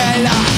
Verhängnis